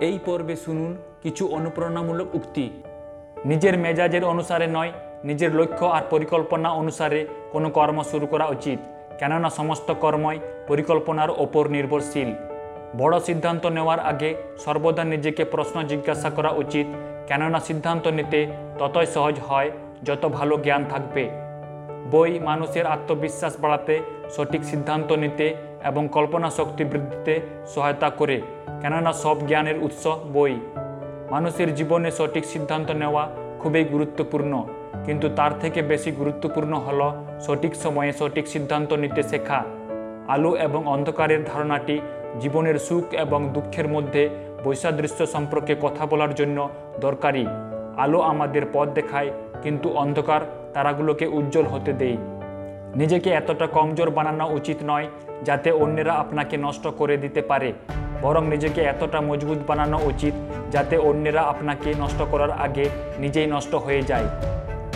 এই পর্বে শুনুন কিছু অনুপ্রেরণামূলক উক্তি। নিজের মেজাজের অনুসারে নয়, নিজের লক্ষ্য আর পরিকল্পনা অনুসারে কোনো কর্ম শুরু করা উচিত, কেননা সমস্ত কর্মই পরিকল্পনার ওপর নির্ভরশীল। বড় সিদ্ধান্ত নেওয়ার আগে সর্বদা নিজেকে প্রশ্ন জিজ্ঞাসা করা উচিত, কেননা সিদ্ধান্ত নিতে ততই সহজ হয় যত ভালো জ্ঞান থাকবে। বই মানুষের আত্মবিশ্বাস বাড়াতে, সঠিক সিদ্ধান্ত নিতে এবং কল্পনা শক্তি বৃদ্ধিতে সহায়তা করে। কেননা সব জ্ঞানের উৎস বই। মানুষের জীবনে সঠিক সিদ্ধান্ত নেওয়া খুবই গুরুত্বপূর্ণ। কিন্তু তার থেকে বেশি গুরুত্বপূর্ণ হল সঠিক সময়ে সঠিক সিদ্ধান্ত নিতে শেখা। আলো এবং অন্ধকারের ধারণাটি জীবনের সুখ এবং দুঃখের মধ্যে বৈসাদৃশ্য সম্পর্কে কথা বলার জন্য দরকারি। আলো আমাদের পথ দেখায়, কিন্তু অন্ধকার তারাগুলোকে উজ্জ্বল হতে দেয় নিজেকে এতটা কমজোর বানানো উচিত নয় যাতে অন্যেরা আপনাকে নষ্ট করে দিতে পারে। বরং নিজেকে এতটা মজবুত বানানো উচিত যাতে অন্যেরা আপনাকে নষ্ট করার আগে নিজেই নষ্ট হয়ে যায়।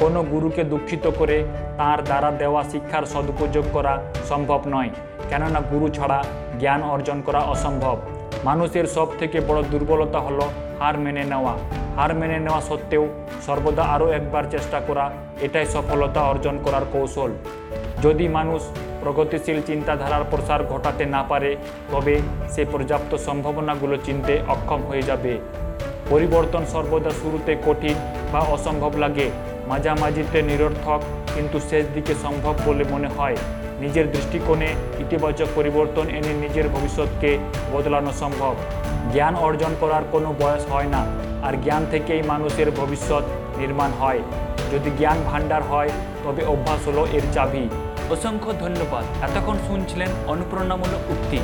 কোনো গুরুকে দুঃখিত করে তার দ্বারা দেওয়া শিক্ষার সদুপযোগ করা সম্ভব নয়। কেননা গুরু ছাড়া জ্ঞান অর্জন করা অসম্ভব। মানুষের সব থেকে বড় দুর্বলতা হলো হার মেনে নেওয়া। হার মেনে নেওয়া সত্ত্বেও সর্বদা আরও একবার চেষ্টা করা এটাই সফলতা অর্জন করার কৌশল। যদি মানুষ প্রগতিশীল চিন্তাধারার প্রসার ঘটাতে না পারে, তবে সে পর্যাপ্ত সম্ভাবনাগুলো চিনতে অক্ষম হয়ে যাবে। পরিবর্তন সর্বদা শুরুতে কঠিন বা অসম্ভব লাগে, মাঝামাঝিতে নিরর্থক কিন্তু শেষ দিকে সম্ভব বলে মনে হয়। নিজের দৃষ্টিকোণে ইতিবাচক পরিবর্তন এনে নিজের ভবিষ্যৎকে বদলানো সম্ভব। জ্ঞান অর্জন করার কোনো বয়স হয় না, আর জ্ঞান থেকেই মানুষের ভবিষ্যৎ নির্মাণ হয়। যদি জ্ঞান ভাণ্ডার হয়, তবে অভ্যাস হলো এর চাবি। অসংখ্য ধন্যবাদ। এতক্ষণ শুনছিলেন অনুপ্রেরণামূলক উক্তি।